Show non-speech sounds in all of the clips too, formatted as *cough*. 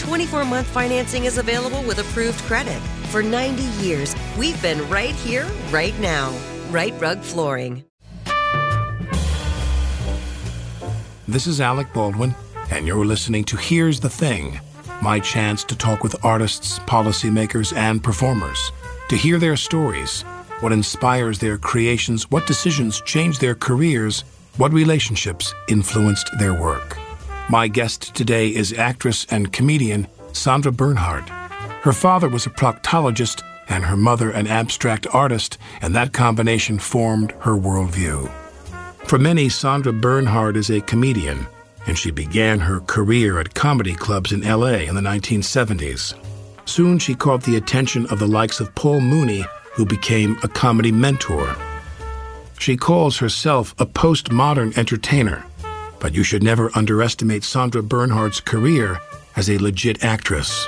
24 month financing is available with approved credit. For 90 years, we've been right here, right now. Rite Rug Flooring. This is Alec Baldwin, and you're listening to Here's the Thing my chance to talk with artists, policymakers, and performers, to hear their stories, what inspires their creations, what decisions changed their careers, what relationships influenced their work. My guest today is actress and comedian Sandra Bernhard. Her father was a proctologist and her mother an abstract artist, and that combination formed her worldview. For many, Sandra Bernhard is a comedian, and she began her career at comedy clubs in LA in the 1970s. Soon she caught the attention of the likes of Paul Mooney, who became a comedy mentor. She calls herself a postmodern entertainer but you should never underestimate Sandra Bernhard's career as a legit actress.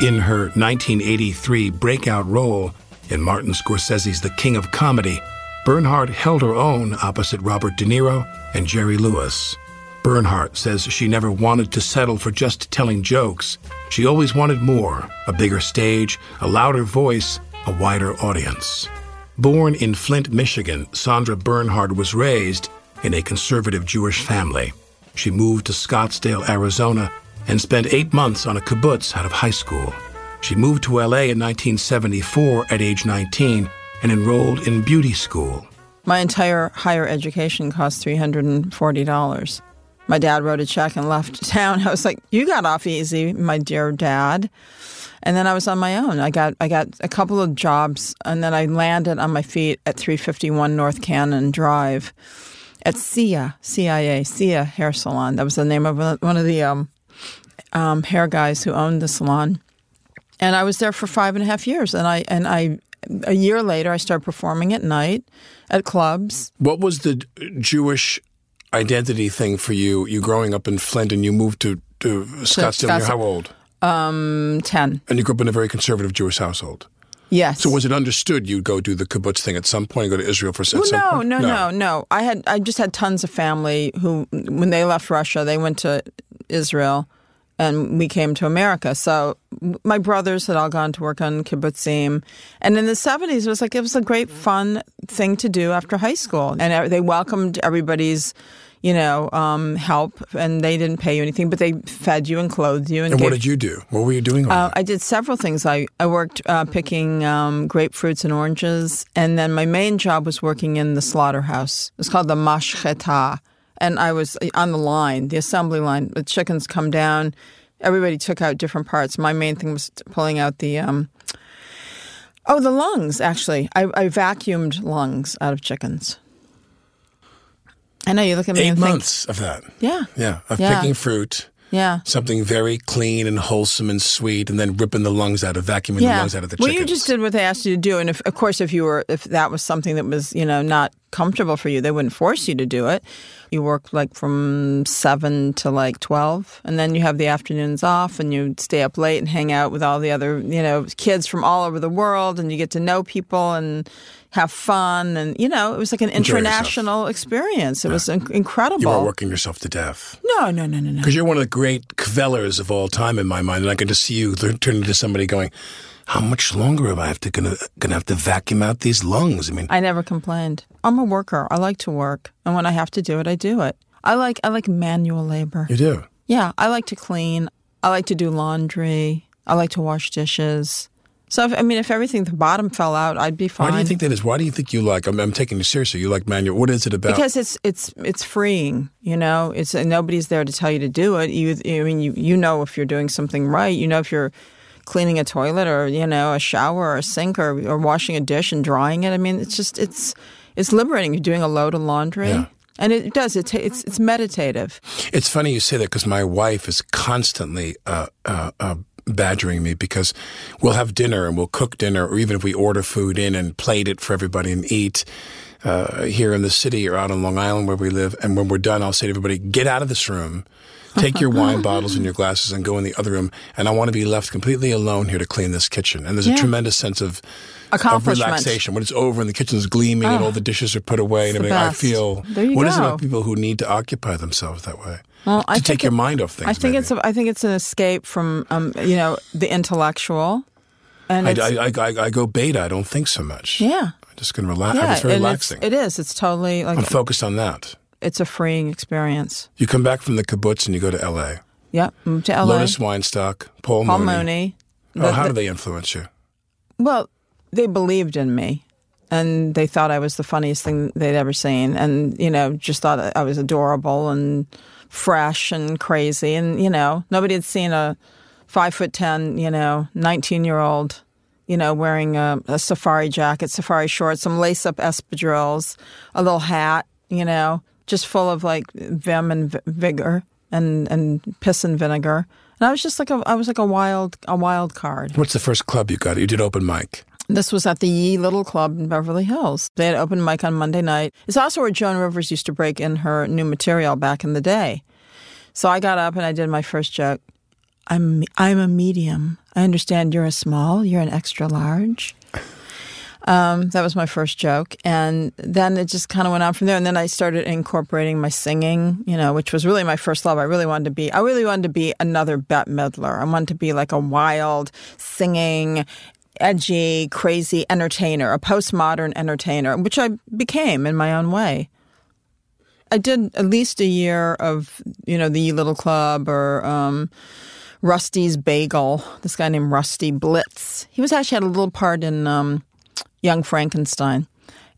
In her 1983 breakout role in Martin Scorsese's The King of Comedy, Bernhard held her own opposite Robert De Niro and Jerry Lewis. Bernhard says she never wanted to settle for just telling jokes. She always wanted more a bigger stage, a louder voice, a wider audience. Born in Flint, Michigan, Sandra Bernhard was raised in a conservative Jewish family. She moved to Scottsdale, Arizona, and spent eight months on a kibbutz out of high school. She moved to LA in 1974 at age 19 and enrolled in beauty school. My entire higher education cost $340. My dad wrote a check and left *laughs* town. I was like, "You got off easy, my dear dad." And then I was on my own. I got I got a couple of jobs, and then I landed on my feet at 351 North Cannon Drive at CIA, CIA, CIA Hair Salon. That was the name of one of the um, um, hair guys who owned the salon. And I was there for five and a half years. And I and I a year later I started performing at night at clubs. What was the Jewish identity thing for you? You growing up in Flint and you moved to, to Scottsdale. Scottsdale. You're how old? Um, ten. And you grew up in a very conservative Jewish household. Yes. So was it understood you'd go do the kibbutz thing at some point, go to Israel for well, some no, point? No, no, no, no. I had I just had tons of family who, when they left Russia, they went to Israel, and we came to America. So my brothers had all gone to work on kibbutzim, and in the seventies, it was like it was a great fun thing to do after high school, and they welcomed everybody's you know, um, help, and they didn't pay you anything, but they fed you and clothed you. And, and gave, what did you do? What were you doing? Uh, I did several things. I I worked uh, picking um, grapefruits and oranges, and then my main job was working in the slaughterhouse. It's called the mashcheta, and I was on the line, the assembly line. The chickens come down. Everybody took out different parts. My main thing was pulling out the. Um, oh, the lungs, actually. I, I vacuumed lungs out of chickens. I know you look at me. Eight months think, of that. Yeah. Yeah. Of yeah. picking fruit. Yeah. Something very clean and wholesome and sweet, and then ripping the lungs out of, vacuuming yeah. the lungs out of the chickens. well, you just did what they asked you to do, and if, of course, if you were, if that was something that was, you know, not comfortable for you. They wouldn't force you to do it. You work like from seven to like twelve, and then you have the afternoons off, and you stay up late and hang out with all the other you know kids from all over the world, and you get to know people and have fun, and you know it was like an Enjoy yourself. international experience. It was in- incredible. You weren't working yourself to death. No, no, no, no, no. Because you're one of the great Kvellers of all time in my mind, and I can just see you th- turn into somebody going, "How much longer am I have to gonna gonna have to vacuum out these lungs?" I mean, I never complained. I'm a worker. I like to work, and when I have to do it, I do it. I like I like manual labor. you do. Yeah, I like to clean. I like to do laundry. I like to wash dishes. So if, I mean, if everything the bottom fell out, I'd be fine. Why do you think that is? Why do you think you like? I'm, I'm taking you seriously. You like manual. What is it about? Because it's it's it's freeing, you know. It's nobody's there to tell you to do it. You, I mean, you you know if you're doing something right. You know if you're cleaning a toilet or you know a shower or a sink or or washing a dish and drying it. I mean, it's just it's it's liberating. You're doing a load of laundry. Yeah. And it does. It it's it's meditative. It's funny you say that because my wife is constantly uh, uh, uh, badgering me because we'll have dinner and we'll cook dinner, or even if we order food in and plate it for everybody and eat uh, here in the city or out on Long Island where we live. And when we're done, I'll say to everybody, get out of this room. Take your *laughs* wine bottles and your glasses and go in the other room. And I want to be left completely alone here to clean this kitchen. And there's a tremendous sense of, of relaxation when it's over and the kitchen's gleaming and Oh. all the dishes are put away and everything. I feel. What is it about people who need to occupy themselves that way? Well, to I take think your it- mind off things. I think maybe. it's a, I think it's an escape from um, you know the intellectual. And I, I, I, I go beta. I don't think so much. yeah, I'm just going to relax. yeah, it's very relaxing. It's, it is. It's totally like I'm focused on that. it's a freeing experience. You come back from the kibbutz and you go to L.A. Yep, moved to LA. Lotus Weinstock, Paul, Paul Mooney. Mooney. Oh, The- how the- do they influence you? Well, they believed in me, and they thought I was the funniest thing they'd ever seen, and you know, just thought I was adorable and fresh and crazy, and you know, nobody had seen a five foot ten, you know, nineteen year old, you know, wearing a, a safari jacket, safari shorts, some lace up espadrilles, a little hat, you know, just full of like vim and v- vigor and and piss and vinegar. And I was just like a I was like a wild a wild card. What's the first club you got? You did open mic. This was at the Ye Little Club in Beverly Hills. They had open mic on Monday night. It's also where Joan Rivers used to break in her new material back in the day. So I got up and I did my first joke. I'm I'm a medium. I understand you're a small. You're an extra large. Um, that was my first joke, and then it just kind of went on from there. And then I started incorporating my singing, you know, which was really my first love. I really wanted to be. I really wanted to be another Bette Midler. I wanted to be like a wild singing, edgy, crazy entertainer, a postmodern entertainer, which I became in my own way. I did at least a year of, you know, the Little Club or um, Rusty's Bagel. This guy named Rusty Blitz. He was actually had a little part in um, Young Frankenstein,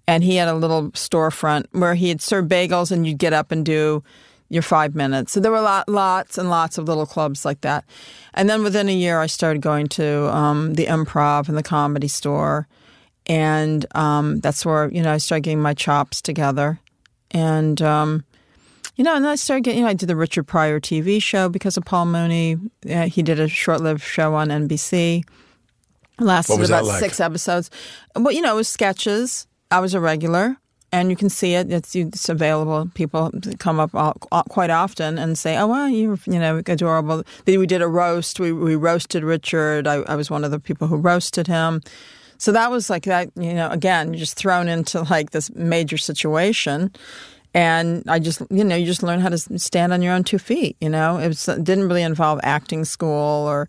and he had a little storefront where he had served bagels, and you'd get up and do your five minutes. So there were lot, lots and lots of little clubs like that. And then within a year, I started going to um, the Improv and the Comedy Store, and um, that's where you know I started getting my chops together, and um, you know, and then I started getting. You know, I did the Richard Pryor TV show because of Paul Mooney. Uh, he did a short-lived show on NBC. Lasted What was that about like? six episodes. Well, you know, it was sketches. I was a regular, and you can see it. It's, it's available. People come up all, all- quite often and say, "Oh, well, you're you know adorable." We did a roast. We we roasted Richard. I, I was one of the people who roasted him. So that was like that. You know, again, just thrown into like this major situation. And I just, you know, you just learn how to stand on your own two feet. You know, it, was, it didn't really involve acting school or,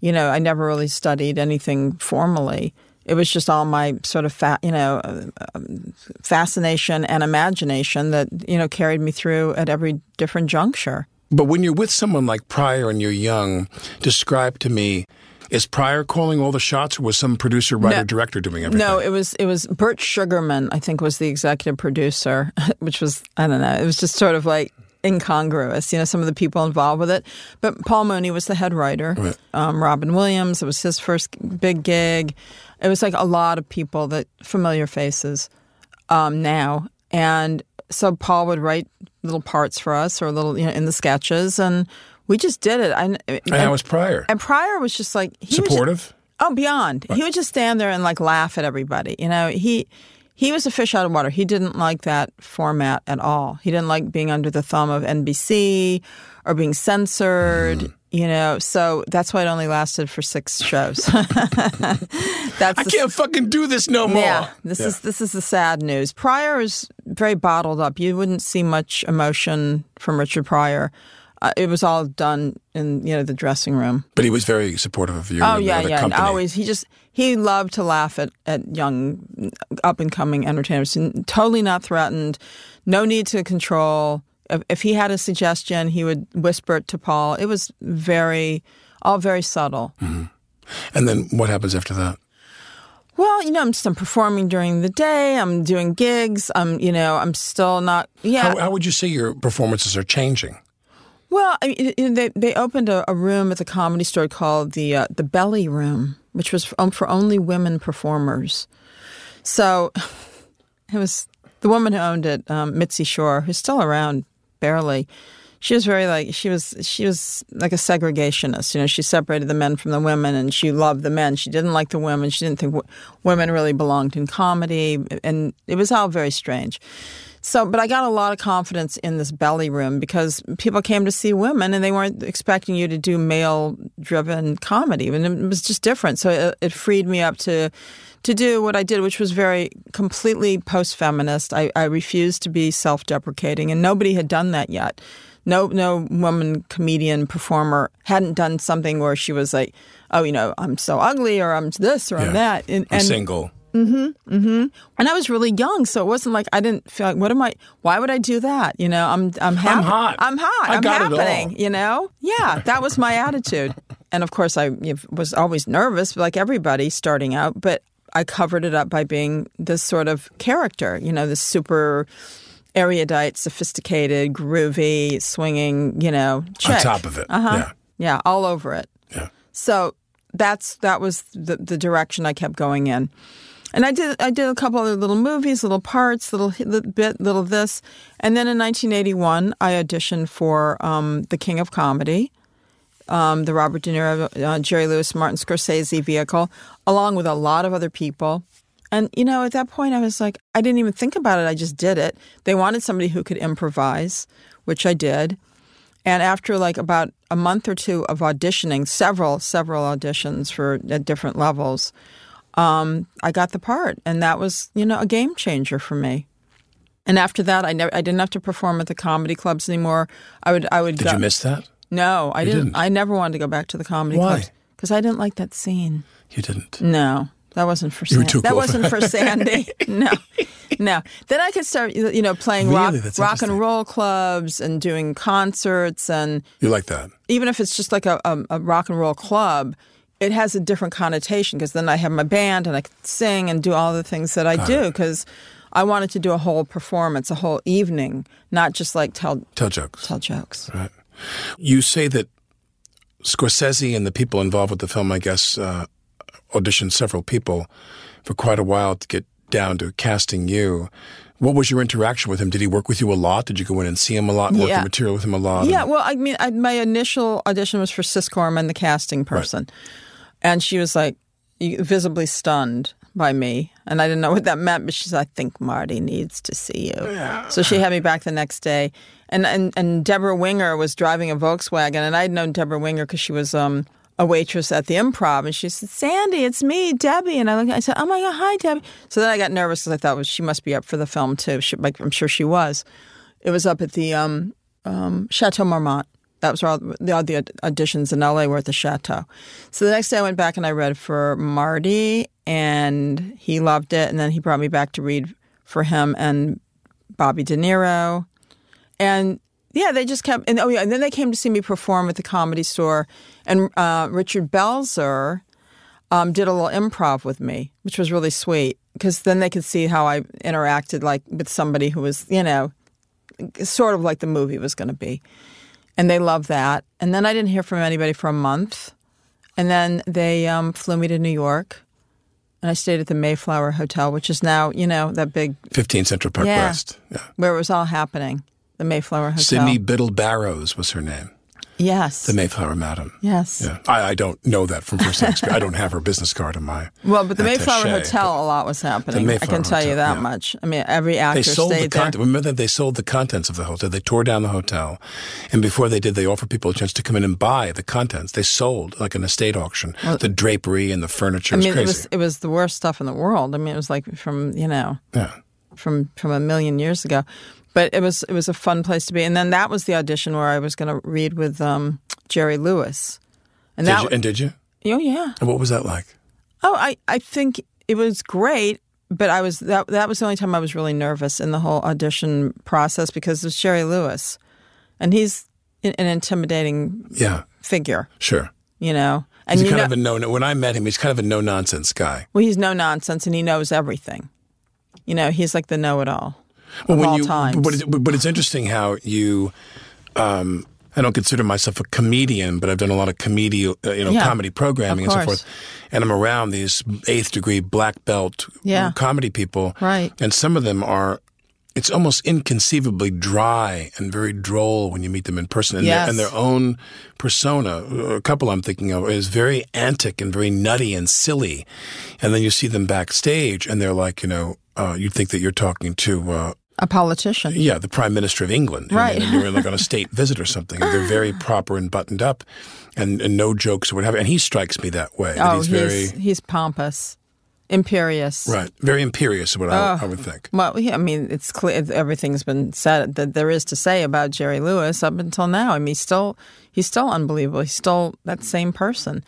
you know, I never really studied anything formally. It was just all my sort of, fa- you know, uh, um, fascination and imagination that, you know, carried me through at every different juncture. But when you're with someone like Pryor and you're young, describe to me, is Pryor calling all the shots or was some producer, writer, No. director doing everything? No, it was it was Burt Sugarman, I think, was the executive producer, *laughs* which was I don't know, it was just sort of like incongruous, you know, some of the people involved with it. But Paul Mooney was the head writer. Right. Um, Robin Williams, it was his first big gig. It was like a lot of people that familiar faces um, now, and so Paul would write little parts for us or little you know in the sketches, and we just did it. I, and how was Pryor? and Pryor was just like he was just- Supportive? Oh, beyond. He would just stand there and like laugh at everybody. You know, he he was a fish out of water. He didn't like that format at all. He didn't like being under the thumb of NBC or being censored. Mm-hmm. You know, so that's why it only lasted for six shows. *laughs* that's I can't fucking do this no more. yeah, this is this is the sad news. Pryor is very bottled up. You wouldn't see much emotion from Richard Pryor. Uh, it was all done in you know the dressing room. But he was very supportive of you. Oh and yeah, the yeah. and Always, he just he loved to laugh at at young, up and coming entertainers. And totally not threatened. No need to control. If, he had a suggestion, he would whisper it to Paul. It was very, all very subtle. And then what happens after that? Well, you know, I'm just I'm performing during the day. I'm doing gigs. I'm, you know, I'm still not. Yeah. How, how would you say your performances are changing? Well, I mean, they they opened a, a room at the comedy store called the uh, the Belly Room, which was for, um, for only women performers. So *sighs* it was the woman who owned it, um, Mitzi Shore, who's still around barely. She was very like she was she was like a segregationist. You know, she separated the men from the women, and she loved the men. She didn't like the women. She didn't think w- women really belonged in comedy, and it was all very strange. So, but I got a lot of confidence in this belly room because people came to see women and they weren't expecting you to do male driven comedy. And it was just different. So it, it freed me up to to do what I did, which was very completely post feminist. I, I refused to be self deprecating, and nobody had done that yet. No, no woman comedian performer hadn't done something where she was like, "Oh, you know, I'm so ugly, or I'm this, or Yeah. I'm that." And, I'm and single. Mm-hmm. Mm-hmm. And I was really young, so it wasn't like I didn't feel like what am I? Why would I do that? You know, I'm I'm happy. hot. I'm hot. I am got it all. happening. You know, yeah, that was my attitude. And of course, I was always nervous, like everybody starting out. But I covered it up by being this sort of character. You know, this super erudite, sophisticated, groovy, swinging. You know, chick. On top of it. Uh-huh. Yeah. Yeah, all over it. Yeah. So that's that was the, the direction I kept going in. And I did I did a couple other little movies, little parts, little, little bit, little this, and then in 1981 I auditioned for um, The King of Comedy, um, the Robert De Niro, uh, Jerry Lewis, Martin Scorsese vehicle, along with a lot of other people. And you know, at that point I was like, I didn't even think about it. I just did it. They wanted somebody who could improvise, which I did. And after like about a month or two of auditioning, several several auditions for at different levels, um, I got the part, and that was you know a game changer for me. And after that, I never I didn't have to perform at the comedy clubs anymore. I would I would Did go, you miss that? No, I didn't. didn't? I never wanted to go back to the comedy Why? clubs because I didn't like that scene. You didn't. No, that wasn't for You too that cool wasn't for Sandy. *laughs* no, no. Then I could start, you know, playing rock, Really? That's rock and roll clubs and doing concerts, and You like that? even if it's just like a, a, a rock and roll club, it has a different connotation because then I have my band and I can sing and do all the things that I do because I wanted to do a whole performance, a whole evening, not just like tell Tell jokes. tell jokes. Right. You say that Scorsese and the people involved with the film, I guess, uh, auditioned several people for quite a while to get down to casting you. What was your interaction with him? Did he work with you a lot? Did you go in and see him a lot, work Yeah. the material with him a lot? Yeah, well, I mean, I, my initial audition was for Cis Corman, the casting person, and she was like visibly stunned by me, and I didn't know what that meant. But she's, I think Marty needs to see you. So she had me back the next day, and and and Debra Winger was driving a Volkswagen, and I'd known Debra Winger because she was um, a waitress at the Improv, and she said, "Sandy, it's me, Debbie," and I looked, I said, "Oh my God, hi, Debbie." So then I got nervous because I thought, well, she must be up for the film too. She, like I'm sure she was. It was up at the um, um, Chateau Marmont. That was all the, the auditions in LA were at the Chateau. So the next day I went back and I read for Marty, and he loved it. And then he brought me back to read for him and Bobby De Niro. And yeah, they just kept, and oh yeah, and then they came to see me perform at the comedy store. And uh, Richard Belzer um, did a little improv with me, which was really sweet because then they could see how I interacted like with somebody who was, you know, sort of like the movie was going to be. And they loved that. And then I didn't hear from anybody for a month. And then they um, flew me to New York. And I stayed at the Mayflower Hotel, which is now, you know, that big, 15 Central Park Yeah. West. Yeah. where it was all happening, the Mayflower Hotel. Sydney Biddle Barrows was her name. Yes. The Mayflower Madam. Yes. Yeah. I, I don't know that from hand experience. I don't have her business card in my. Well, but the Mayflower Hotel, a lot was happening. I can tell you that yeah. much. I mean, every actor They sold the stayed there. Remember that they sold the contents of the hotel. They tore down the hotel, and before they did, they offered people a chance to come in and buy the contents. They sold like an estate auction, the drapery and the furniture. I It was mean, it was it was the worst stuff in the world. I mean, it was like from you know yeah. from from a million years ago. But it was it was a fun place to be. And then that was the audition where I was going to read with um, Jerry Lewis. And Did that you, and did you? oh yeah. And what was that like? Oh, I, I think it was great, but I was that that was the only time I was really nervous in the whole audition process because it was Jerry Lewis, and he's an intimidating Yeah, figure, sure. you know. And He's kind know, of a no. When I met him, he's kind of a no nonsense guy. well, he's no nonsense, and he knows everything. You know, he's like the know-it-all. Well, of when all you, times. but it's, but it's interesting how you. Um, I don't consider myself a comedian, but I've done a lot of comedy, uh, you know, Yeah, comedy programming and so forth. And I'm around these eighth degree black belt Yeah. comedy people, Right. And some of them are. It's almost inconceivably dry and very droll when you meet them in person, and, Yes. their, and their own persona. A couple I'm thinking of is very antic and very nutty and silly, and then you see them backstage, and they're like, you know, uh, you think that you're talking to. Uh, A politician. yeah, the Prime Minister of England. Right. And you're like on a state *laughs* visit or something. And they're very proper and buttoned up and, and no jokes or whatever. And he strikes me that way. Oh, he's he's very, he's pompous, imperious. right, very imperious, is what I, I would think. Well, yeah, I mean, it's clear everything's been said that there is to say about Jerry Lewis up until now. I mean, he's still he's still unbelievable. He's still that same person,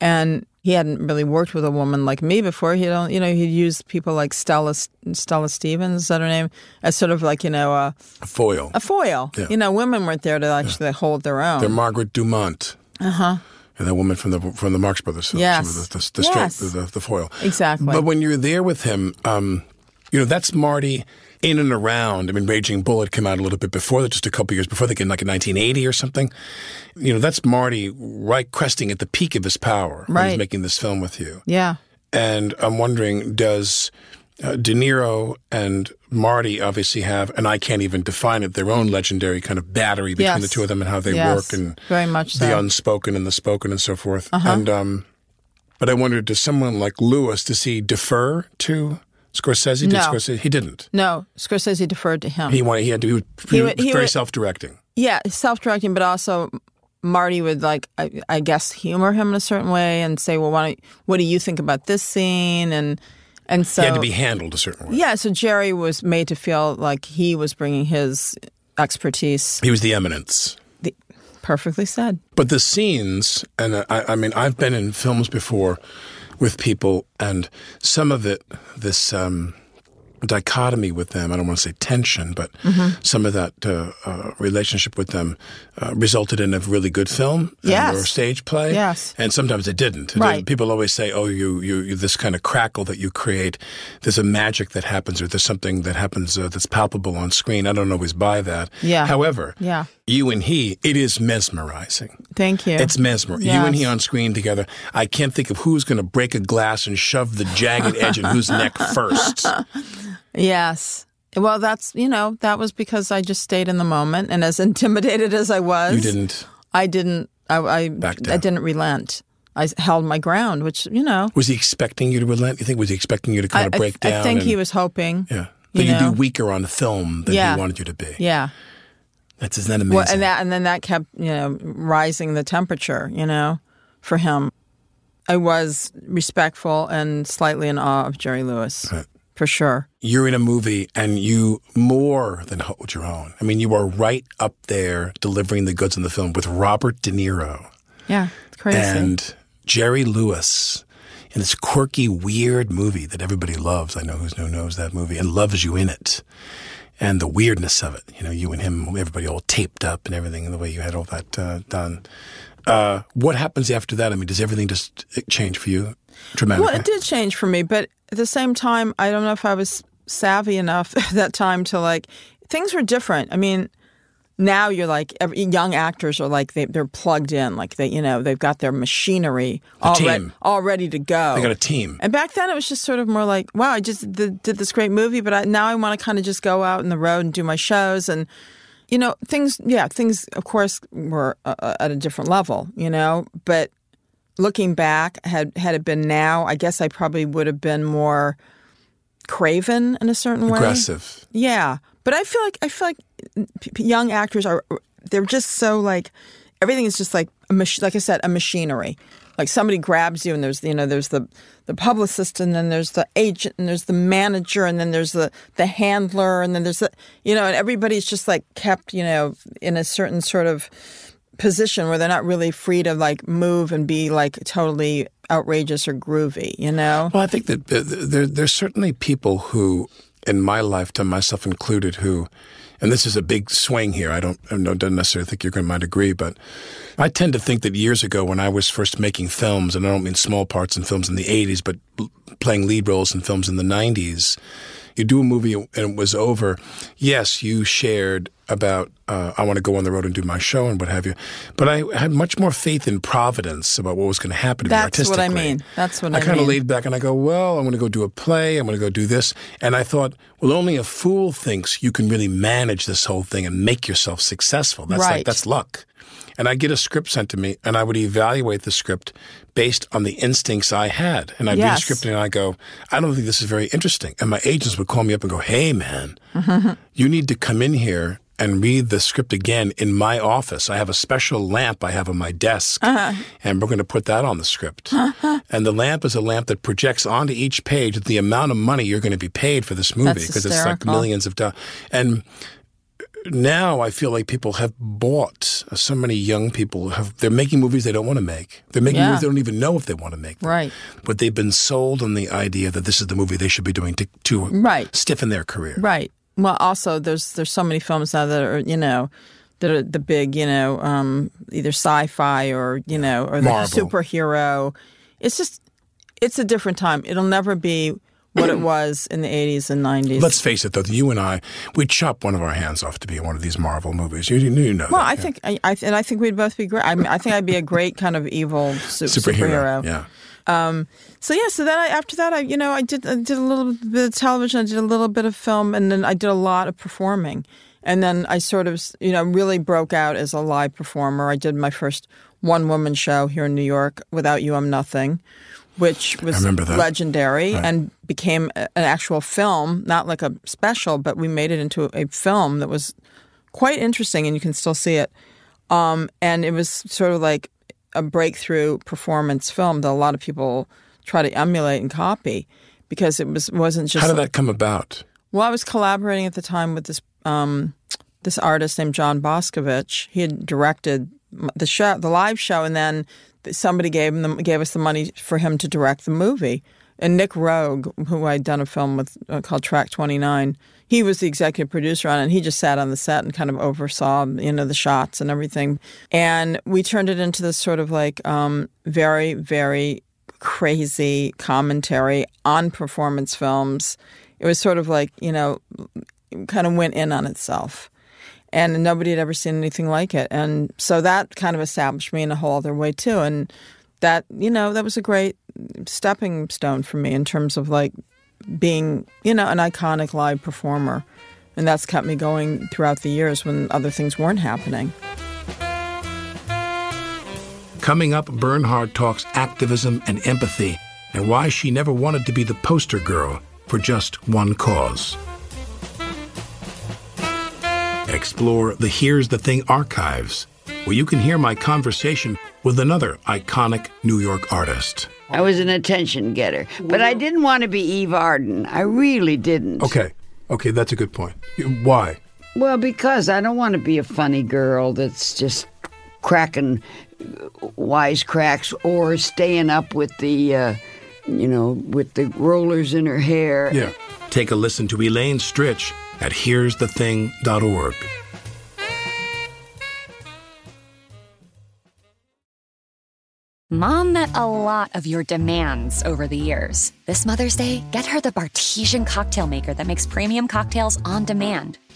and he hadn't really worked with a woman like me before. He don't, you know, he'd used people like Stella Stella Stevens, is that her name, as sort of like you know a, Foil. a foil. Yeah. You know, women weren't there to actually hold their own. They're Margaret Dumont. Uh huh. And that woman from the from the Marx Brothers film. Yes. The, the, the, Yes. straight, the, the foil. Exactly. But when you're there with him, um, you know, that's Marty in and around. I mean, Raging Bull had come out a little bit before that, just a couple years before, I think in like in 1980 or something. You know, that's Marty right cresting at the peak of his power when he's making this film with you. yeah. And I'm wondering, does uh, De Niro and Marty obviously have, and I can't even define it, their own legendary kind of battery between Yes. the two of them and how they Yes. work and Very much the so. Uh-huh. unspoken and the spoken and so forth. And um, but I wondered, does someone like Lewis does he defer to Scorsese? Did No. Scorsese? He didn't. No, Scorsese deferred to him. He wanted. He had to. He was, he He was would- very would- self-directing. Yeah, self-directing, but also Marty would like, I, I guess, humor him in a certain way and say, "Well, why don't, what do you think about this scene?" And and so he had to be handled a certain way. yeah, so Jerry was made to feel like he was bringing his expertise. He was the eminence. The, perfectly said. But the scenes, and I, I mean, I've been in films before with people, and some of it, this um, dichotomy with them, I don't want to say tension, but Mm-hmm. some of that uh, uh, relationship with them uh, resulted in a really good film Yes. or stage play. Yes. And sometimes it didn't. Right. People always say, oh, you, you, you, this kind of crackle that you create, there's a magic that happens, or there's something that happens uh, that's palpable on screen. I don't always buy that. Yeah. However, Yeah. you and he, it is mesmerizing. Thank you. It's mesmer. You and he on screen together. I can't think of who's going to break a glass and shove the jagged edge in whose neck first. *laughs* yes. Well, that's you know that was because I just stayed in the moment, and as *laughs* intimidated as I was, You didn't. I didn't. I I, I didn't relent. I held my ground, which you know. Was he expecting you to relent? You think was he expecting you to kind I, of I- break down? I think and- he was hoping. Yeah. you That you'd be weaker on film than Yeah. he wanted you to be. Yeah. That's isn't that amazing? Well, and that and then that kept you know rising the temperature. You know, for him, I was respectful and slightly in awe of Jerry Lewis, Right. For sure. You're in a movie and you more than hold your own. I mean, you are right up there delivering the goods in the film with Robert De Niro. Yeah, it's crazy. and Jerry Lewis in this quirky, weird movie that everybody loves. I know who's who knows that movie and loves you in it. And the weirdness of it, you know, you and him, everybody all taped up and everything, and the way you had all that uh, done. Uh, what happens after that? I mean, does everything just change for you dramatically? Well, it did change for me, but at the same time, I don't know if I was savvy enough at *laughs* that time to like things were different. I mean, now you're like every, young actors are like they, they're plugged in, like they you know they've got their machinery all, re- all ready to go. They got a team. And back then, it was just sort of more like, wow, I just did, did this great movie, but I, now I want to kind of just go out in the road and do my shows. And you know, things, yeah, things, of course, were uh, uh, at a different level, you know, but looking back, had, had it been now, I guess I probably would have been more craven in a certain way. Aggressive. Yeah. But I feel like, I feel like young actors are, they're just so like, everything is just like, a mach- like I said, a machinery like somebody grabs you and there's you know there's the the publicist and then there's the agent and there's the manager and then there's the the handler and then there's the you know and everybody's just like kept you know in a certain sort of position where they're not really free to like move and be like totally outrageous or groovy you know well i think that there, there's certainly people who in my lifetime myself included who and this is a big swing here. I don't, I don't necessarily think you're going to might agree, but I tend to think that years ago when I was first making films, and I don't mean small parts in films in the 80s, but playing lead roles in films in the 90s, you do a movie and it was over. Yes, you shared about uh, I want to go on the road and do my show and what have you, but I had much more faith in providence about what was going to happen to That's me artistically. That's what I mean. That's what I, I kind of laid back and I go, well, I'm going to go do a play. I'm going to go do this, and I thought, well, only a fool thinks you can really manage this whole thing and make yourself successful. That's right. like that's luck. And I get a script sent to me, and I would evaluate the script based on the instincts I had. And I'd yes. read the script and I go, I don't think this is very interesting. And my agents would call me up and go, Hey, man. *laughs* you need to come in here and read the script again in my office. I have a special lamp I have on my desk, uh-huh. and we're going to put that on the script. Uh-huh. And the lamp is a lamp that projects onto each page the amount of money you're going to be paid for this movie because it's like millions of dollars. And now I feel like people have bought. So many young people have. They're making movies they don't want to make. They're making yeah. movies they don't even know if they want to make. Them. Right. But they've been sold on the idea that this is the movie they should be doing to, to right. stiffen their career. Right. Well, also there's there's so many films now that are you know that are the big you know um, either sci-fi or you know or the Marvel. superhero. It's just it's a different time. It'll never be what it *clears throat* was in the 80s and 90s. Let's face it, though, you and I, we'd chop one of our hands off to be in one of these Marvel movies. You, you know Well, that, I yeah. think, I, I, and I think we'd both be great. I, mean, I think I'd be a great kind of evil su- *laughs* superhero. superhero. Yeah. Um, so yeah, so then I, after that, I you know I did I did a little bit of television, I did a little bit of film, and then I did a lot of performing. And then I sort of you know really broke out as a live performer. I did my first one woman show here in New York, Without You I'm Nothing, which was legendary right. and became an actual film, not like a special, but we made it into a film that was quite interesting, and you can still see it. Um, and it was sort of like a breakthrough performance film that a lot of people try to emulate and copy because it was wasn't just. How did that come about? Well, I was collaborating at the time with this um, this artist named John Boskovich. He had directed the show, the live show, and then somebody gave him the, gave us the money for him to direct the movie. And Nick Roeg, who I'd done a film with uh, called Track Twenty Nine, he was the executive producer on it. And he just sat on the set and kind of oversaw, you know, the shots and everything. And we turned it into this sort of like um, very, very crazy commentary on performance films. It was sort of like, you know, kind of went in on itself. And nobody had ever seen anything like it. And so that kind of established me in a whole other way, too. And that, you know, that was a great stepping stone for me in terms of like being, you know, an iconic live performer. And that's kept me going throughout the years when other things weren't happening. Coming up, Bernhard talks activism and empathy and why she never wanted to be the poster girl for just one cause. Explore the Here's the Thing archives, where you can hear my conversation with another iconic New York artist. I was an attention getter, but I didn't want to be Eve Arden. I really didn't. Okay, okay, that's a good point. Why? Well, because I don't want to be a funny girl that's just cracking wisecracks or staying up with the, uh, you know, with the rollers in her hair. Yeah. Take a listen to Elaine Stritch at here'sthething.org. Mom met a lot of your demands over the years. This Mother's Day, get her the Bartesian cocktail maker that makes premium cocktails on demand.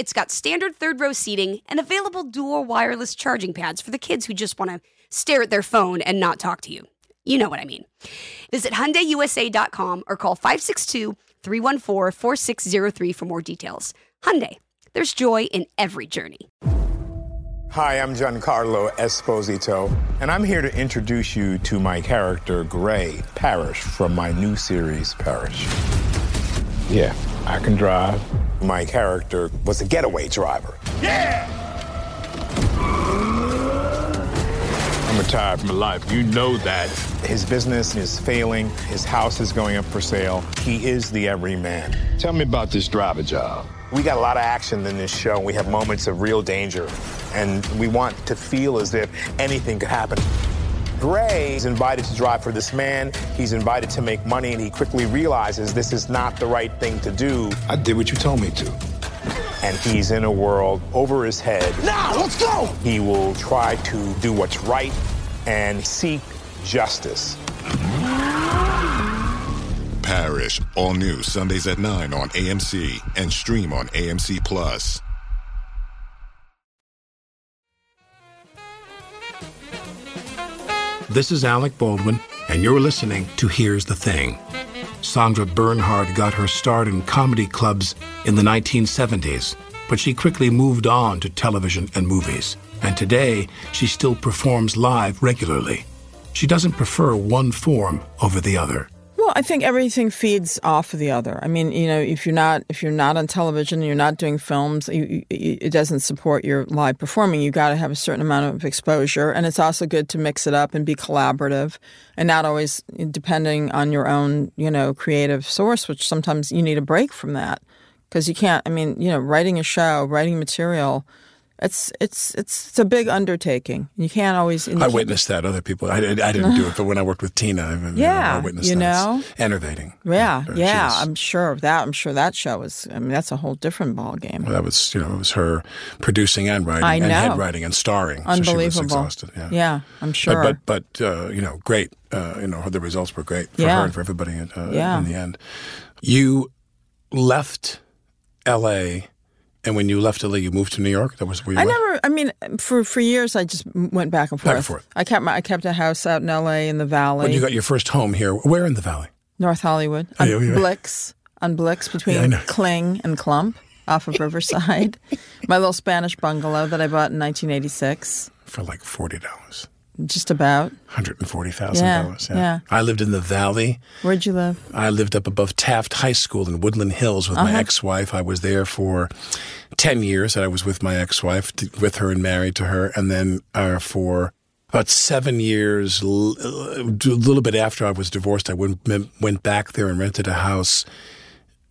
it's got standard third row seating and available dual wireless charging pads for the kids who just want to stare at their phone and not talk to you. You know what I mean. Visit HyundaiUSA.com or call 562-314-4603 for more details. Hyundai, there's joy in every journey. Hi, I'm Giancarlo Esposito, and I'm here to introduce you to my character, Gray Parish, from my new series, Parish. Yeah, I can drive. My character was a getaway driver. Yeah! I'm retired from life. You know that. His business is failing. His house is going up for sale. He is the everyman. Tell me about this driver job. We got a lot of action in this show. We have moments of real danger, and we want to feel as if anything could happen. Gray is invited to drive for this man. He's invited to make money, and he quickly realizes this is not the right thing to do. I did what you told me to. And he's in a world over his head. Now, let's go! He will try to do what's right and seek justice. Parish, all new Sundays at 9 on AMC and stream on AMC Plus. This is Alec Baldwin, and you're listening to Here's the Thing. Sandra Bernhard got her start in comedy clubs in the 1970s, but she quickly moved on to television and movies. And today, she still performs live regularly. She doesn't prefer one form over the other. I think everything feeds off of the other. I mean, you know, if you're not if you're not on television, and you're not doing films, you, you, it doesn't support your live performing. You got to have a certain amount of exposure, and it's also good to mix it up and be collaborative, and not always depending on your own, you know, creative source. Which sometimes you need a break from that because you can't. I mean, you know, writing a show, writing material it's it's it's, it's a big undertaking. You can't always. I witnessed that. Other people. I, I didn't do it, but when I worked with Tina, I, yeah, I witnessed you that. know, it's enervating. Yeah, Uh, yeah. I'm sure of that. I'm sure that show was. I mean, that's a whole different ball game. well, that was you know it was her producing and writing I and head writing and starring. So she was Unbelievable. exhausted. Yeah. Yeah, I'm sure. But but, but uh, you know, great. Uh, you know, the results were great for Yeah. her and for everybody uh, Yeah. in the end. You left L.A. and when you left L.A., you moved to New York. That was where you I went? never. I mean, for for years, I just went back and forth. Back and forth. I kept my. I kept a house out in L.A. in the Valley, When you got your first home here, where in the valley? North Hollywood, Oh, on yeah, yeah. Blix, on Blix between Yeah, Kling and Klump, off of Riverside. *laughs* my little Spanish bungalow that I bought in 1986. For like forty dollars. Just about. Hundred and forty thousand Yeah, dollars. yeah. I lived in the valley. Where'd you live? I lived up above Taft High School in Woodland Hills with Uh-huh. my ex-wife. I was there for ten years. That I was with my ex-wife, with her and married to her, and then uh, for about seven years, a little bit after I was divorced, I went went back there and rented a house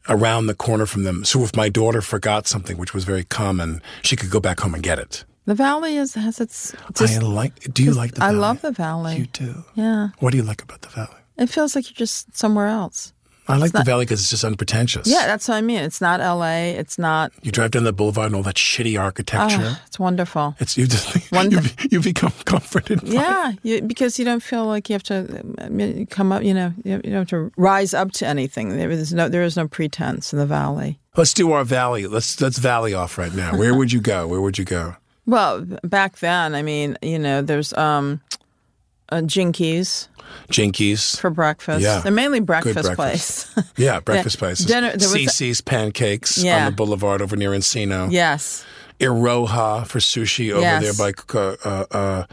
around the corner from them. So if my daughter forgot something, which was very common, she could go back home and get it. The Valley is has its. Just, I like. Do you like the Valley? I love the Valley. You do. Yeah, What do you like about the valley? it feels like you're just somewhere else. I like the valley because it's just unpretentious. Yeah, that's what I mean. It's not L.A. It's not. You drive down the boulevard and all that shitty architecture. Oh, it's wonderful. It's you. Just, One *laughs* you, you become *laughs* comforted. Yeah, you, because you don't feel like you have to um, uh, come up. You know, you you don't have to rise up to anything. There is no, there is no pretense in the valley. Let's do our valley. Let's let's valley off right now. Where would you go? Where would you go? Well, back then, I mean, you know, there's um, uh, Jinky's Jinky's. for breakfast. Yeah. They're mainly Good breakfast, breakfast. place. *laughs* Yeah, breakfast Yeah. places. Dinner- there was a- CC's Pancakes on the boulevard over near Encino. yes. Iroha for sushi over Yes. there by uh, uh, uh,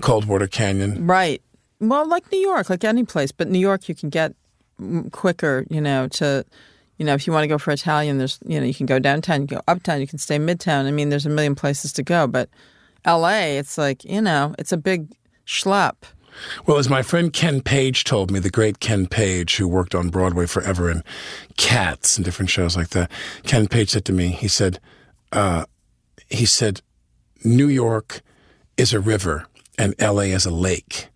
Coldwater Canyon. Right. Well, like New York, like any place, but New York you can get quicker, you know, to, you know, if you want to go for Italian, there's, you know, you can go downtown, you can go uptown, you can stay midtown. I mean, there's a million places to go, but LA, it's like, you know, it's a big schlep. Well, as my friend Ken Page told me, the great Ken Page, who worked on Broadway forever and Cats and different shows like that, Ken Page said to me, he said, uh, he said, New York is a river and LA is a lake.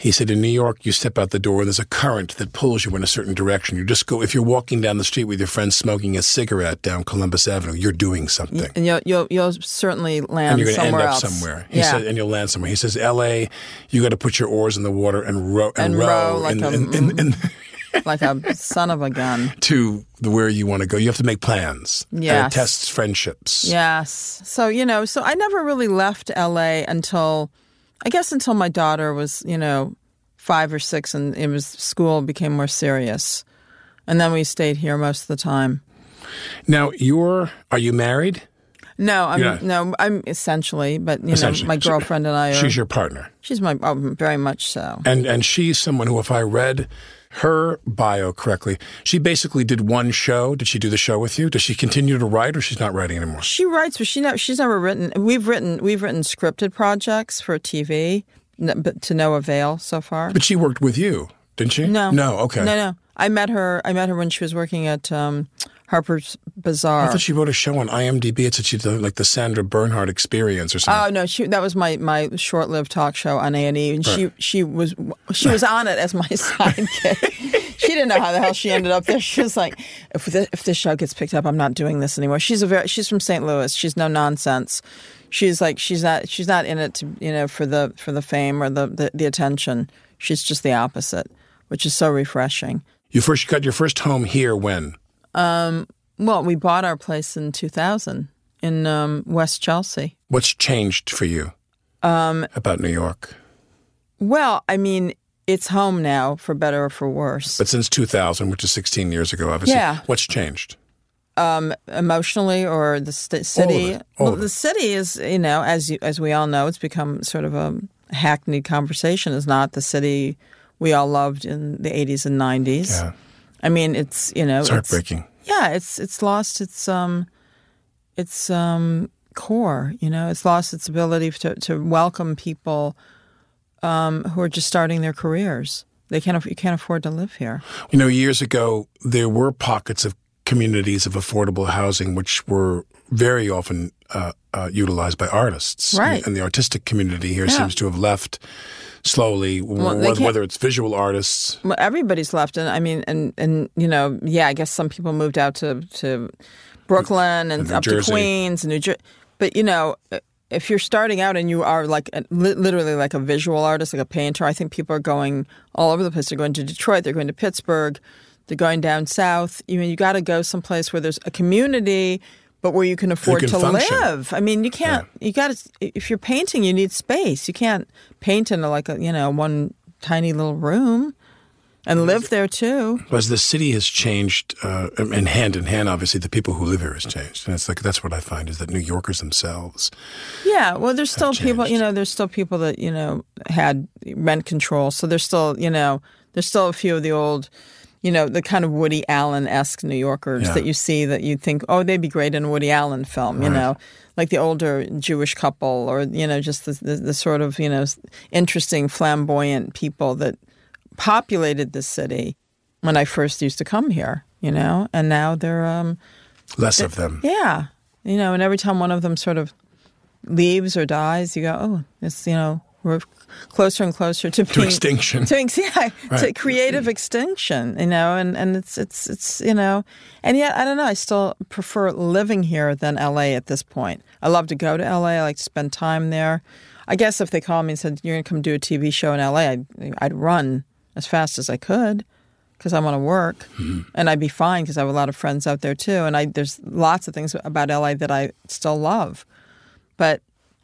He said, in New York, you step out the door and there's a current that pulls you in a certain direction. You just go, if you're walking down the street with your friend smoking a cigarette down Columbus Avenue, you're doing something. And you'll, you'll, you'll certainly land and you're going to end somewhere up else. somewhere. He yeah. said, and you'll land somewhere. He says, "L.A., you got to put your oars in the water and row and, And row like in, a- in, in, in, *laughs* like a son of a gun. *laughs* to the where you want to go. You have to make plans. Uh, and it tests friendships. Yes. So, you know, so I never really left LA until, I guess, until my daughter was, you know, five or six and it was school became more serious. And then we stayed here most of the time. Now, you're are you married? No, I'm You're no, I'm essentially, but you Essentially. know, my girlfriend and I are. She's your partner, she's my oh, very much so. and and she's someone who, if I read her bio correctly, she basically did one show. Did she do the show with you? Does she continue to write, or she's not writing anymore? She writes, but she never, she's never written. We've written we've written scripted projects for TV, but to no avail so far. But she worked with you, didn't she? No. No. Okay. No, no. I met her. I met her when she was working at um, Harper's Bazaar. I thought she wrote a show on IMDb. It's she did like the Sandra Bernhard Experience or something. Oh no, she that was my, my short lived talk show on A and E, and she she was she was on it as my *laughs* sidekick. she didn't know how the hell she ended up there. She was like, if the, if this show gets picked up, I'm not doing this anymore. She's a very she's from St. Louis. She's no nonsense. She's like she's not she's not in it to you know for the for the fame or the the, the attention. She's just the opposite, which is so refreshing. You first got your first home here when? Well, we bought our place in 2000 in um, West Chelsea. What's changed for you um, about New York? Well, I mean, it's home now, for better or for worse. But since 2000, which is 16 years ago, obviously, Yeah. what's changed? Emotionally, or the st- city. well, the city is, you know, as you, as we all know, it's become sort of a hackneyed conversation. Is not the city we all loved in the 80s and 90s. Yeah, I mean, it's you know, it's heartbreaking. yeah, it's it's lost its um, its um core. You know, it's lost its ability to to welcome people um, who are just starting their careers. They can't you can't afford to live here. You know, years ago, there were pockets of communities of affordable housing which were very often uh, uh, utilized by artists. Right. And the artistic community here Yeah. seems to have left slowly, they whether, whether it's visual artists. Well, everybody's left, and I mean, and and you know, yeah, I guess some people moved out to to Brooklyn and up Jersey. to Queens and New Jersey. But you know, if you're starting out and you are like a, literally like a visual artist, like a painter, I think people are going all over the place. They're going to Detroit, they're going to Pittsburgh, they're going down south. You know, you got to go someplace where there's a community. But where you can afford can to function. live. I mean, you can't. You got to. If you're painting, you need space. You can't paint in a, like a you know one tiny little room and live there too. As the city has changed, uh, and hand in hand, obviously, the people who live here has changed. And it's like that's what I find is that New Yorkers themselves Yeah, well, there's still people. You know, there's still people that you know had rent control. So there's still you know there's still a few of the old. You know the kind of Woody Allen esque New Yorkers Yeah. that you see that you think, oh, they'd be great in a Woody Allen film. You know, like the older Jewish couple, or you know, just the, the, the sort of you know interesting, flamboyant people that populated the city when I first used to come here. You know, and now they're um, less of them. yeah. You know, and every time one of them sort of leaves or dies, you go, oh, it's, you know, We're closer and closer to being, extinction. *laughs* To, ex- yeah, to Right. creative extinction. You know, and and it's it's it's you know, and yet I don't know. I still prefer living here than L.A. at this point. I love to go to L.A. I like to spend time there. I guess if they called me and said you're going to come do a TV show in L.A., I'd, I'd run as fast as I could because I want to work, mm-hmm. and I'd be fine because I have a lot of friends out there too. And I there's lots of things about LA that I still love, but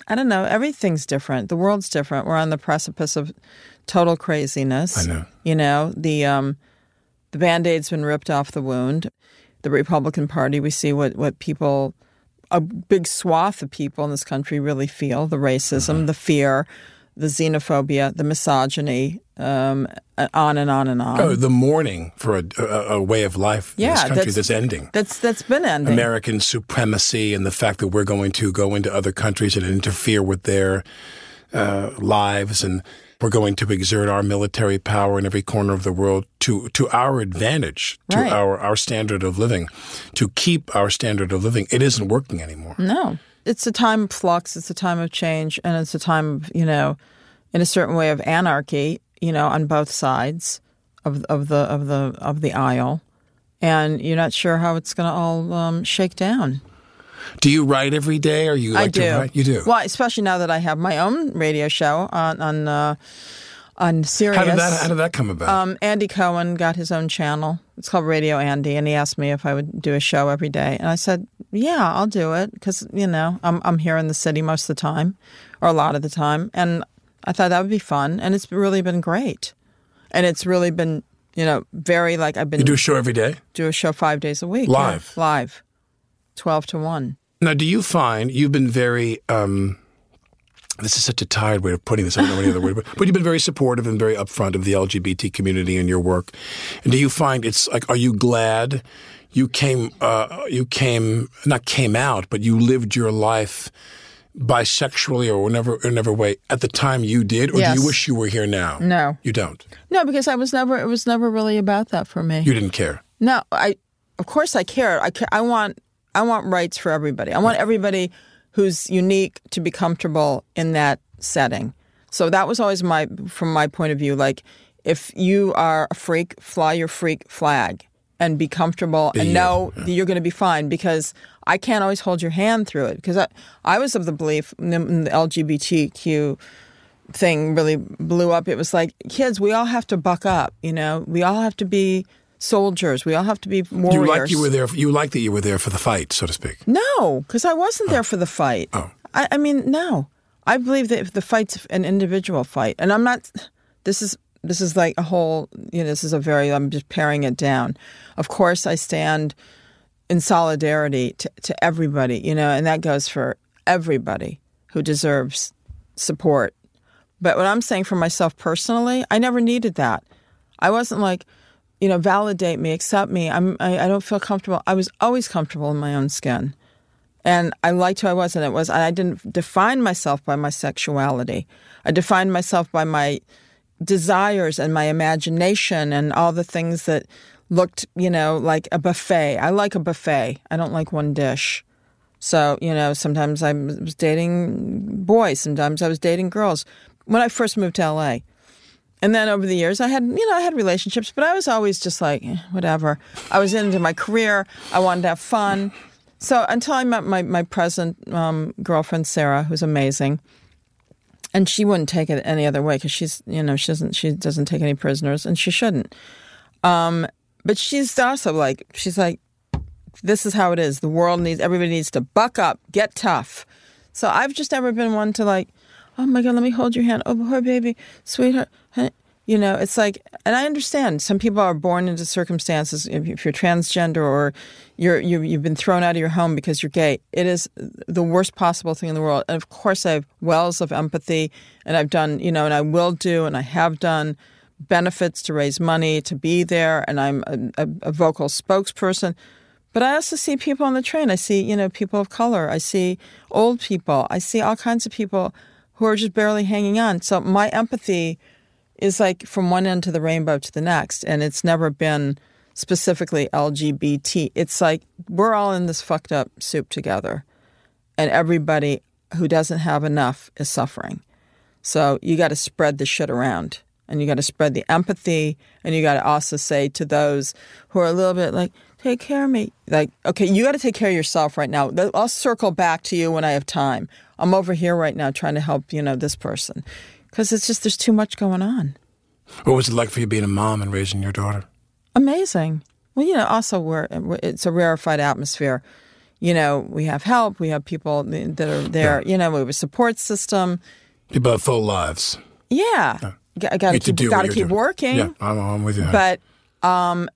I don't know. Everything's different. The world's different. We're on the precipice of total craziness. I know. You know the um, the band aid's been ripped off the wound. The Republican Party. We see what what people. A big swath of people in this country really feel the racism, Uh-huh. the fear, the xenophobia, the misogyny, um, on and on and on. Oh, the mourning for a, a, a way of life in Yeah, this country that's- that's, ending. That's that's been ending. American supremacy and the fact that we're going to go into other countries and interfere with their uh, lives and we're going to exert our military power in every corner of the world to, to our advantage, to Right. our, our standard of living, to keep our standard of living. It isn't working anymore. No, it's a time of flux. It's a time of change, and it's a time of you know, in a certain way of anarchy. You know, on both sides of of the of the of the aisle, and you're not sure how it's going to all um, shake down. Do you write every day or you like I do. to write? You do. Well, especially now that I have my own radio show on on uh, on Sirius. How did that how did that come about? Um, Andy Cohen got his own channel. It's called Radio Andy, and he asked me if I would do a show every day, and I said, "Yeah, I'll do it because you know I'm I'm here in the city most of the time, or a lot of the time, and I thought that would be fun, and it's really been great, and it's really been you know very like I've been you do a show every day? do a show five days a week, Live? yeah, live, twelve to one. Now, do you find you've been very? Um, this is such a tired way of putting this. I don't know any other word, but, but you've been very supportive and very upfront of the LGBT community in your work. And do you find it's like? Are you glad you came? Uh, you came not came out, but you lived your life bisexually or whatever, whatever way at the time you did, or do you wish you were here now? No. you don't. No, because I was never. It was never really about that for me. You didn't care. No, I of course I care. I ca- I want I want rights for everybody. I want everybody who's unique to be comfortable in that setting. So that was always my from my point of view like if you are a freak, fly your freak flag and be comfortable and you. know that you're going to be fine because I can't always hold your hand through it because I I was of the belief when the LGBTQ thing really blew up, it was like, kids, we all have to buck up. You know, we all have to be soldiers. We all have to be warriors. You like you were there. You like that you were there for the fight, so to speak. No, because I wasn't there oh. for the fight. Oh. I, I mean, no. I believe that if the fight's an individual fight, and I'm not. This is this is like a whole. You know, this is a very. I'm just paring it down. Of course, I stand in solidarity to, to everybody. You know, and that goes for everybody who deserves support. But what I'm saying for myself personally, I never needed that. I wasn't like, you know, validate me, accept me. I'm. I, I don't feel comfortable. I was always comfortable in my own skin and I liked who I was, and it was. I didn't define myself by my sexuality. I defined myself by my desires and my imagination and all the things that looked, you know, like a buffet. I like a buffet. I don't like one dish. So, you know, sometimes I was dating boys, sometimes I was dating girls. When I first moved to LA, and then over the years, I had, you know, I had relationships, but I was always just like, eh, whatever. I was into my career. I wanted to have fun. So until I met my, my present um, girlfriend, Sarah, who's amazing, and she wouldn't take it any other way because she's, you know, she doesn't, she doesn't take any prisoners, and she shouldn't. Um, but she's also like, she's like, this is how it is. The world needs, everybody needs to buck up, get tough. So I've just never been one to like, oh my God, let me hold your hand. Oh, poor baby, sweetheart. You know, it's like, and I understand some people are born into circumstances. If if you're transgender or you're you, you've been thrown out of your home because you're gay, it is the worst possible thing in the world. And of course, I have wells of empathy, and I've done, you know, and I will do, and I have done benefits to raise money to be there, and I'm a, a, a vocal spokesperson. But I also see people on the train. I see, you know, people of color. I see old people. I see all kinds of people who are just barely hanging on. So my empathy is like from one end to the rainbow to the next, and it's never been specifically LGBT. It's like we're all in this fucked up soup together, and everybody who doesn't have enough is suffering. So you got to spread the shit around and you got to spread the empathy and you got to also say to those who are a little bit like, take care of me. Like, okay, you got to take care of yourself right now. I'll circle back to you when I have time. I'm over here right now trying to help, you know, this person. Because it's just, there's too much going on. What was it like for you being a mom and raising your daughter? Amazing. Well, you know, also we're, it's a rarefied atmosphere. You know, we have help, we have people that are there, yeah. you know, we have a support system. People have full lives. Yeah. yeah. I got to keep, got to keep doing. working. Yeah, I'm, I'm with you. But um,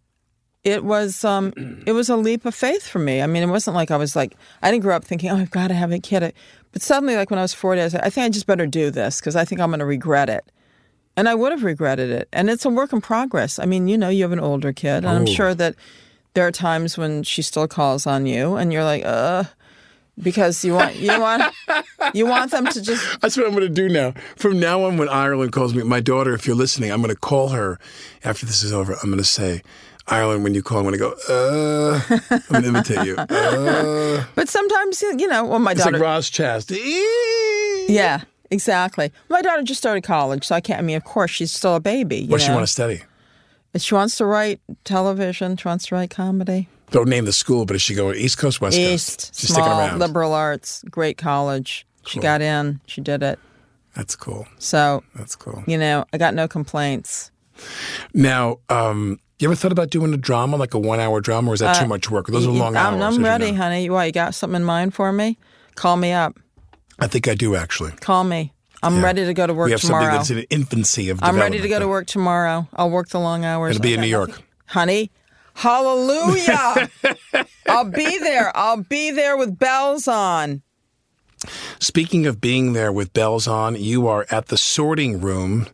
it was um, it was a leap of faith for me. I mean, it wasn't like I was like I didn't grow up thinking, oh, I've got to have a kid. But suddenly, like when I was 40, I said, I think I just better do this because I think I'm going to regret it. And I would have regretted it. And it's a work in progress. I mean, you know, you have an older kid, and oh. I'm sure that there are times when she still calls on you, and you're like, uh, because you want you want you want them to just. *laughs* That's what I'm going to do now. From now on, when Ireland calls me, my daughter, if you're listening, I'm going to call her after this is over. I'm going to say. Ireland, when you call, I'm going to go, uh, I'm going to imitate you. *laughs* Uh. But sometimes, you know, well, my it's daughter. like Roz Chast. Yeah, exactly. My daughter just started college, so I can't, I mean, of course, she's still a baby. What does she want to study? She wants to write television, she wants to write comedy. Don't name the school, but is she going East Coast, West East, Coast? She's small, sticking around. liberal arts, great college. Cool. She got in. She did it. That's cool. So that's cool. You know, I got no complaints. Now, um, you ever thought about doing a drama, like a one-hour drama, or is that uh, too much work? Those are long I'm, hours. I'm ready, you know. honey. Why you got something in mind for me? Call me up. I think I do actually. Call me. I'm yeah. ready to go to work tomorrow. we have tomorrow. Something that's in infancy of. I'm ready to go to work tomorrow. I'll work the long hours. It'll be in New York, nothing. honey. Hallelujah. *laughs* I'll be there. I'll be there with bells on. Speaking of being there with bells on, you are at the sorting room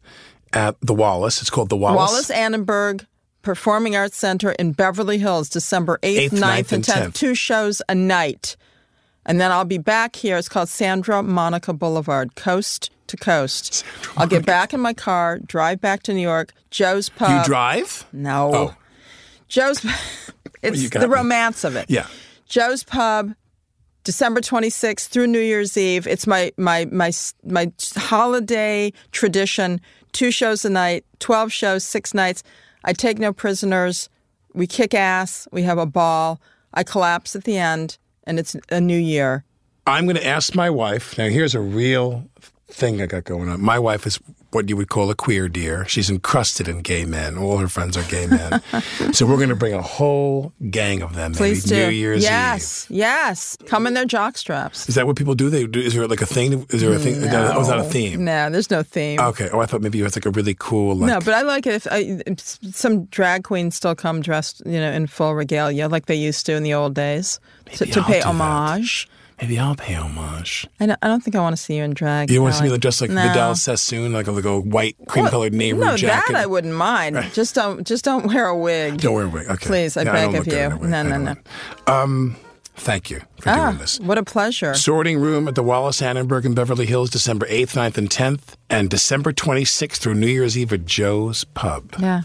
at the Wallis. It's called the Wallace. Wallis Annenberg Performing Arts Center in Beverly Hills, December 8th, 8th 9th, 9th, and 10th. 10th. Two shows a night. And then I'll be back here. It's called Sandra Monica Boulevard, coast to coast. Sandra I'll get back in my car, drive back to New York. Joe's Pub. You drive? No. Oh. Joe's, *laughs* it's the me. romance of it. Yeah. Joe's Pub, December 26th through New Year's Eve. It's my my my my holiday tradition. Two shows a night, 12 shows, six nights. I take no prisoners. We kick ass. We have a ball. I collapse at the end, and it's a new year. I'm going to ask my wife. Now, here's a real thing I got going on. My wife is what you would call a queer deer. She's encrusted in gay men. All her friends are gay men. *laughs* so we're going to bring a whole gang of them. Please maybe do. New Year's yes, Eve. Yes, Come in their jock straps. Is that what people do? They do, Is there like a thing? Is there a thing? No. Oh, is that a theme? No, there's no theme. Okay. Oh, I thought maybe it was like a really cool. Like, no, but I like it if I, some drag queens still come dressed, you know, in full regalia like they used to in the old days to, to pay homage. That. Maybe I'll pay homage. I don't, I don't think I want to see you in drag. You want to see me dressed like no. Vidal Sassoon, like a, like a white cream colored well, Nehru no, jacket? that I wouldn't mind. Right. Just don't just don't wear a wig. Don't wear a wig. Okay. Please, I yeah, beg I of you. No, no, no. Um, thank you for ah, doing this. What a pleasure. Sorting Room at the Wallis Annenberg in Beverly Hills, December 8th, 9th, and 10th, and December 26th through New Year's Eve at Joe's Pub. Yeah.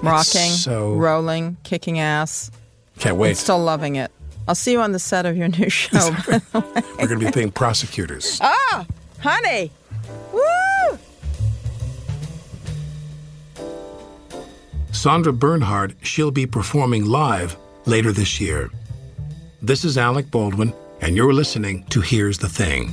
Rocking, so... rolling, kicking ass. Can't wait. I'm still loving it. I'll see you on the set of your new show. *laughs* We're going to be paying prosecutors. *laughs* Ah, honey. Woo! Sandra Bernhard, she'll be performing live later this year. This is Alec Baldwin, and you're listening to Here's the Thing.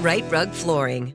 Rite Rug Flooring.